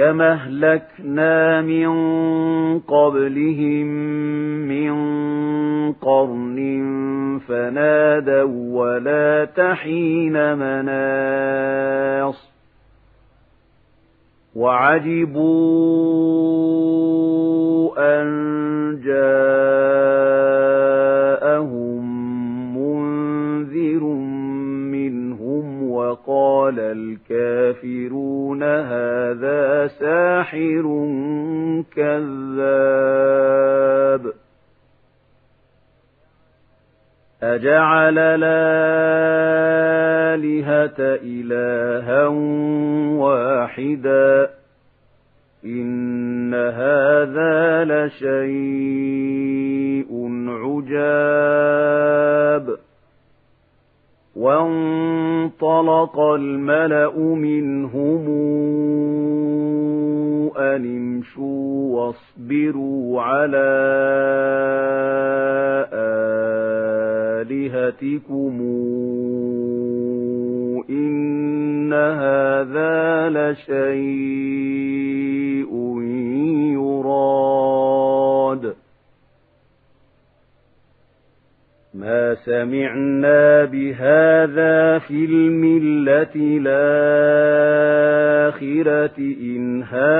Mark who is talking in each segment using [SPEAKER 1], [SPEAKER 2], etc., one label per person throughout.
[SPEAKER 1] كما اهلكنا من قبلهم من قرن فنادوا ولا تحين مناص وعجبوا أن جاءهم أجعل الآلهة إلها واحدا. إن هذا لشيء عجاب. وانطلق الملأ منهم أن امشوا واصبروا على آلهتكم إن هذا لشيء يراد ما سمعنا بهذا في الملة الآخرة إن هذا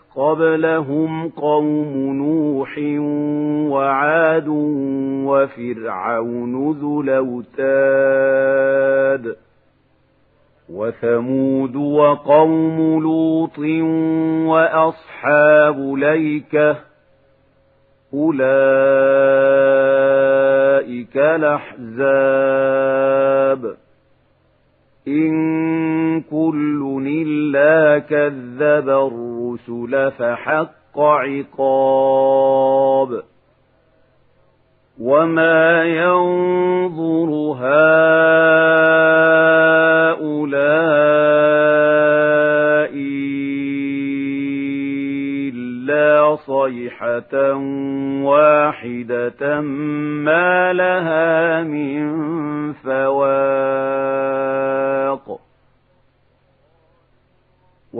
[SPEAKER 1] قبلهم قوم نوح وعاد وفرعون ذو الأوتاد وثمود وقوم لوط وأصحاب ليكة أولئك الأحزاب إن كل إلا كذب الرسل فحق عقاب وما ينظر هؤلاء إلا صيحة واحدة ما لها من فواق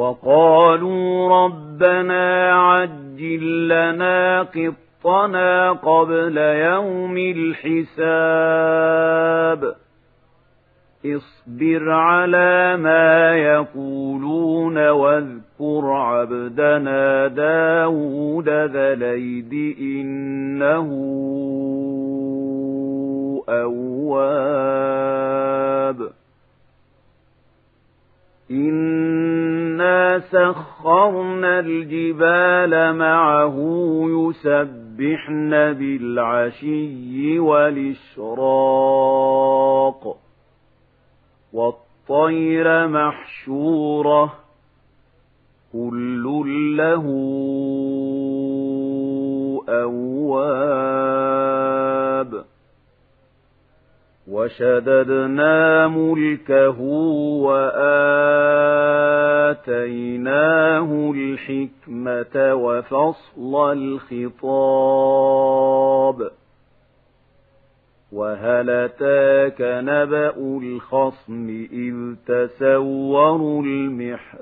[SPEAKER 1] وقالوا ربنا عجل لنا قطنا قبل يوم الحساب. اصبر على ما يقولون واذكر عبدنا داود ذا إنه أواب. إنا سخرنا الجبال معه يسبحن بالعشي والإشراق والطير محشورة كل له أواب وشددنا ملكه وآتيناه الحكمة وفصل الخطاب. وهل أتاك نبأ الخصم إذ تسوروا المحراب؟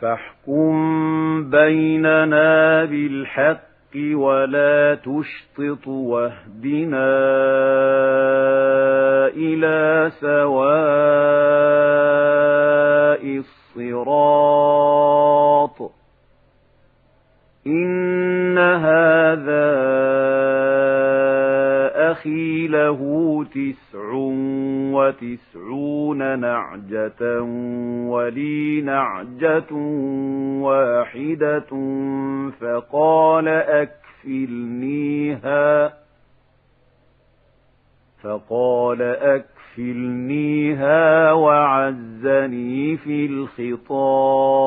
[SPEAKER 1] فاحكم بيننا بالحق ولا تشطط واهدنا إلى سواء الصراط إن هذا أخي له تسع وتسعون نعجة ولي نعجة واحدة فقال أكفلنيها فقال أكفلنيها وعزني في الخطاب.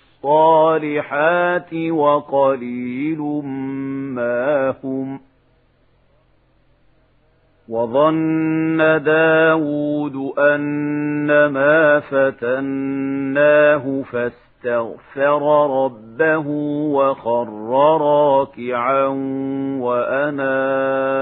[SPEAKER 1] الصالحات وقليل ما هم وظن داود أنما فتناه فاستغفر ربه وخر راكعا وأناب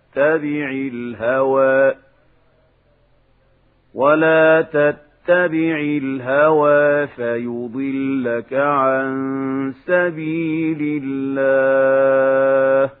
[SPEAKER 1] تتبع الهوى ولا تتبع الهوى فيضلك عن سبيل الله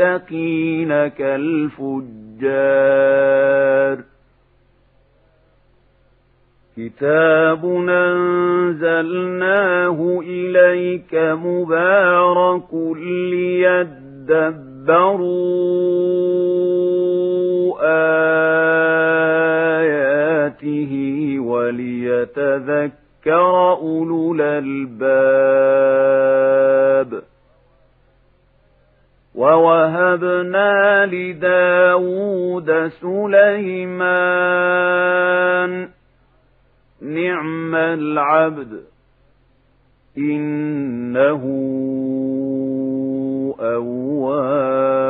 [SPEAKER 1] المتقين كالفجار. كتاب أنزلناه إليك مبارك ليدبروا آياته وليتذكر أولو الألباب. ووهبنا لداود سليمان نعم العبد إنه أواب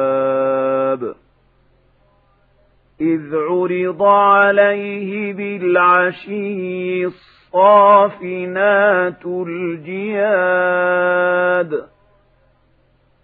[SPEAKER 1] إذ عرض عليه بالعشي الصافنات الجياد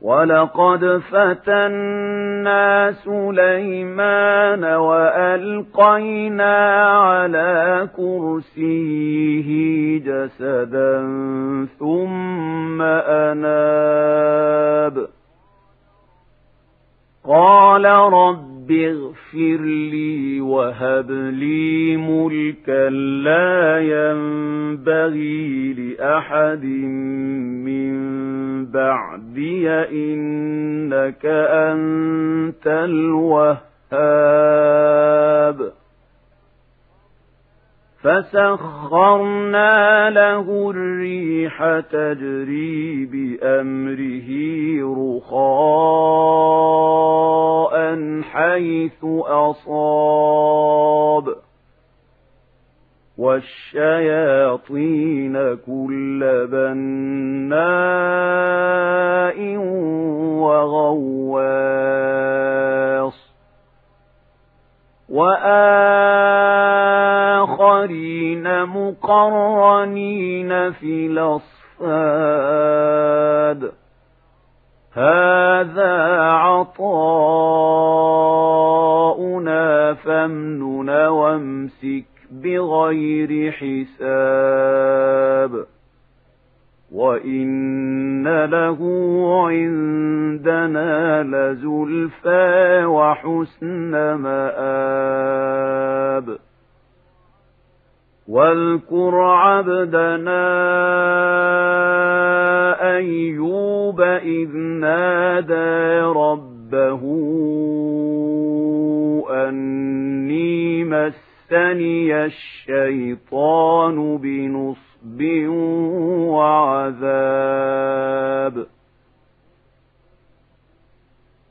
[SPEAKER 1] ولقد فتنا سليمان وألقينا على كرسيه جسدا ثم أناب قال رب اغفر لي وهب لي ملكا لا ينبغي لأحد من بعدي إنك أنت الوهاب فسخرنا له الريح تجري بأمره رخاء حيث أصاب. والشياطين كل بناء وغواص. وآخرين مقرنين في الأصفاد. هذا عطاؤنا فامنن وامسك بغير حساب. وإن له عندنا لزلفى وحسن مآب. واذكر عبدنا أيوب إذ نادى ربه أني مس مسني الشيطان بنصب وعذاب.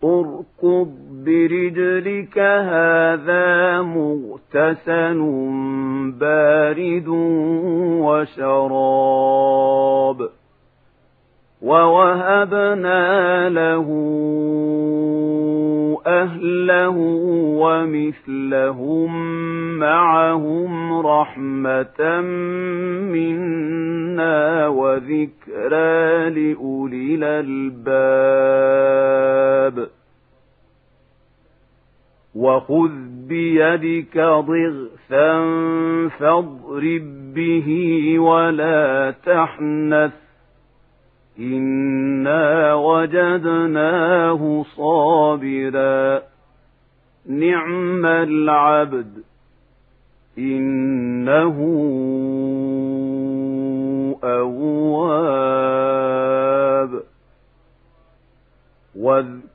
[SPEAKER 1] اركض برجلك هذا مغتسل بارد وشراب ووهبنا له أهله ومثلهم معهم رحمة منا وذكرى لأولي الألباب وخذ بيدك ضغثا فاضرب به ولا تحنث. إنا وجدناه صابرا. نعم العبد. إنه أواب. واذكر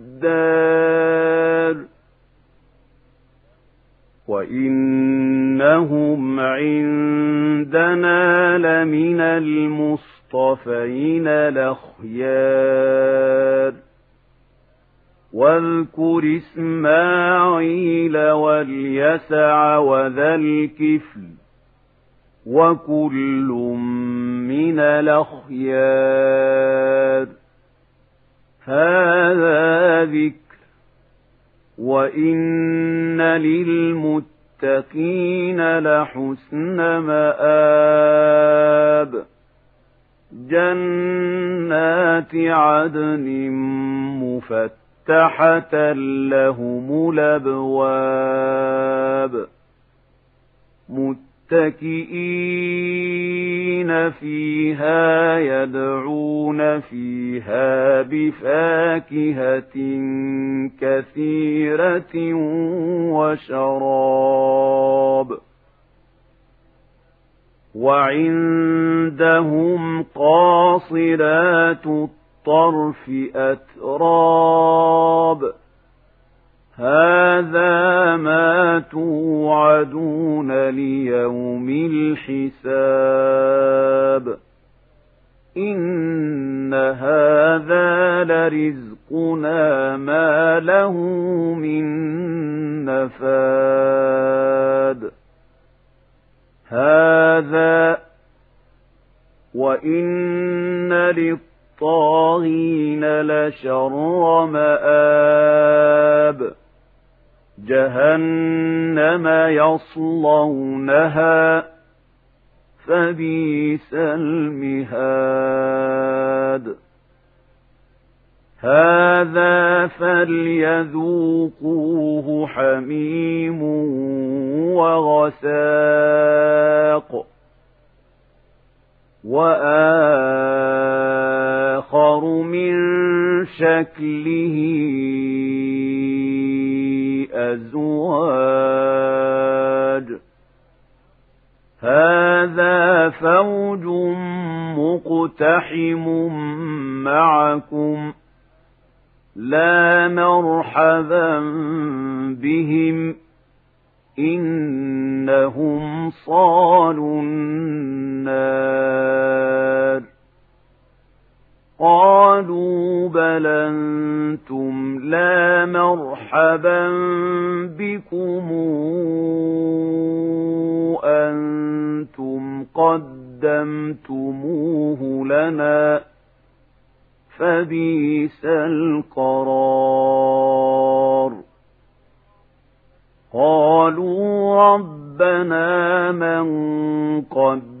[SPEAKER 1] الدار وإنهم عندنا لمن المصطفين الأخيار واذكر إسماعيل واليسع وذا الكفل وكل من الأخيار هذا ذكر وإن للمتقين لحسن مآب جنات عدن مفتحة لهم الأبواب متكئين فيها يدعون فيها بفاكهة كثيرة وشراب. وعندهم قاصرات الطرف أتراب. هذا ما توعدون ليوم الحساب إن هذا لرزقنا ما له من نفاد هذا وإن للطاغين لشر مآب جهنم يصلونها فبئس المهاد. هذا فليذوقوه حميم وغساق وآخر من شكله أزواج هذا فوج مقتحم معكم. لا مرحبا بهم. إنهم صالوا النار. قالوا بل أنتم لا مرحبا بكم أنتم قدمتموه لنا فبئس القرار قالوا ربنا من قدم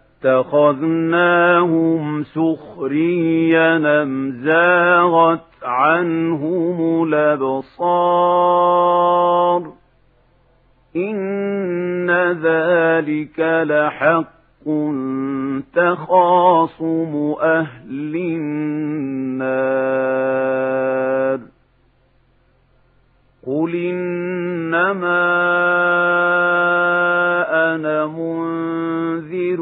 [SPEAKER 1] اتخذناهم سخريا زاغت عنهم الأبصار إن ذلك لحق تخاصم أهل النار قل إنما أنا منذر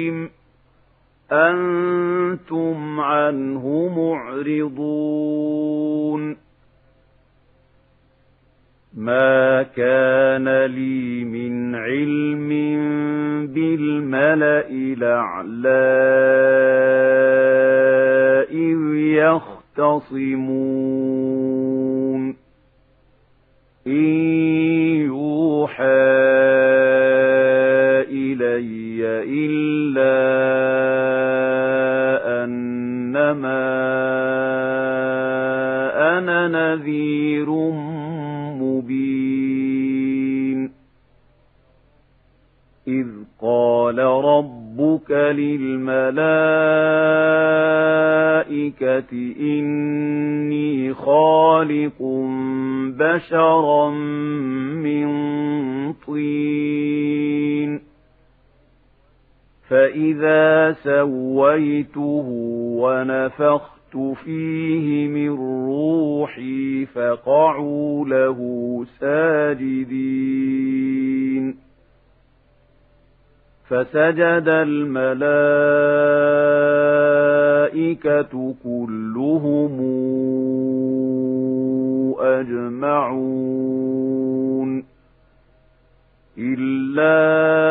[SPEAKER 1] أنتم عنه معرضون ما كان لي من علم بالملأ الأعلى إذ يختصمون إن يوحى إلي إلا أنما أنا نذير مبين إذ قال ربك للملائكة إني خالق بشرا من طين فإذا سويته ونفخت نفخت فيه من روحي فقعوا له ساجدين فسجد الملائكة كلهم أجمعون إلا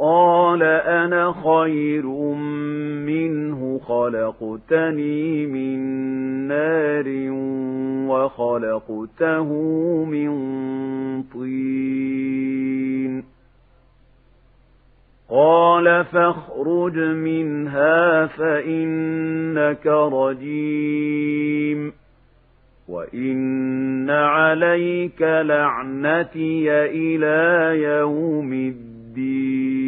[SPEAKER 1] قال أنا خير منه خلقتني من نار وخلقته من طين. قال فاخرج منها فإنك رجيم. وإن عليك لعنتي إلى يوم الدين.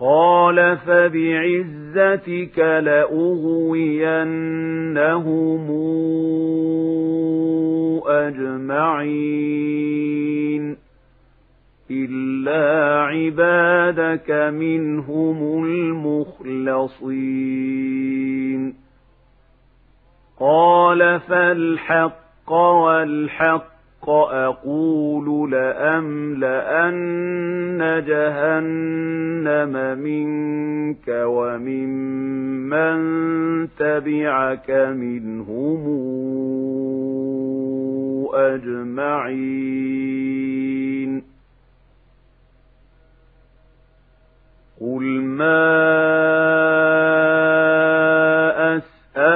[SPEAKER 1] قال فبعزتك لأغوينهم أجمعين إلا عبادك منهم المخلصين قال فالحق والحق أقول لأملأن جهنم منك وممن تبعك منهم أجمعين. قل ما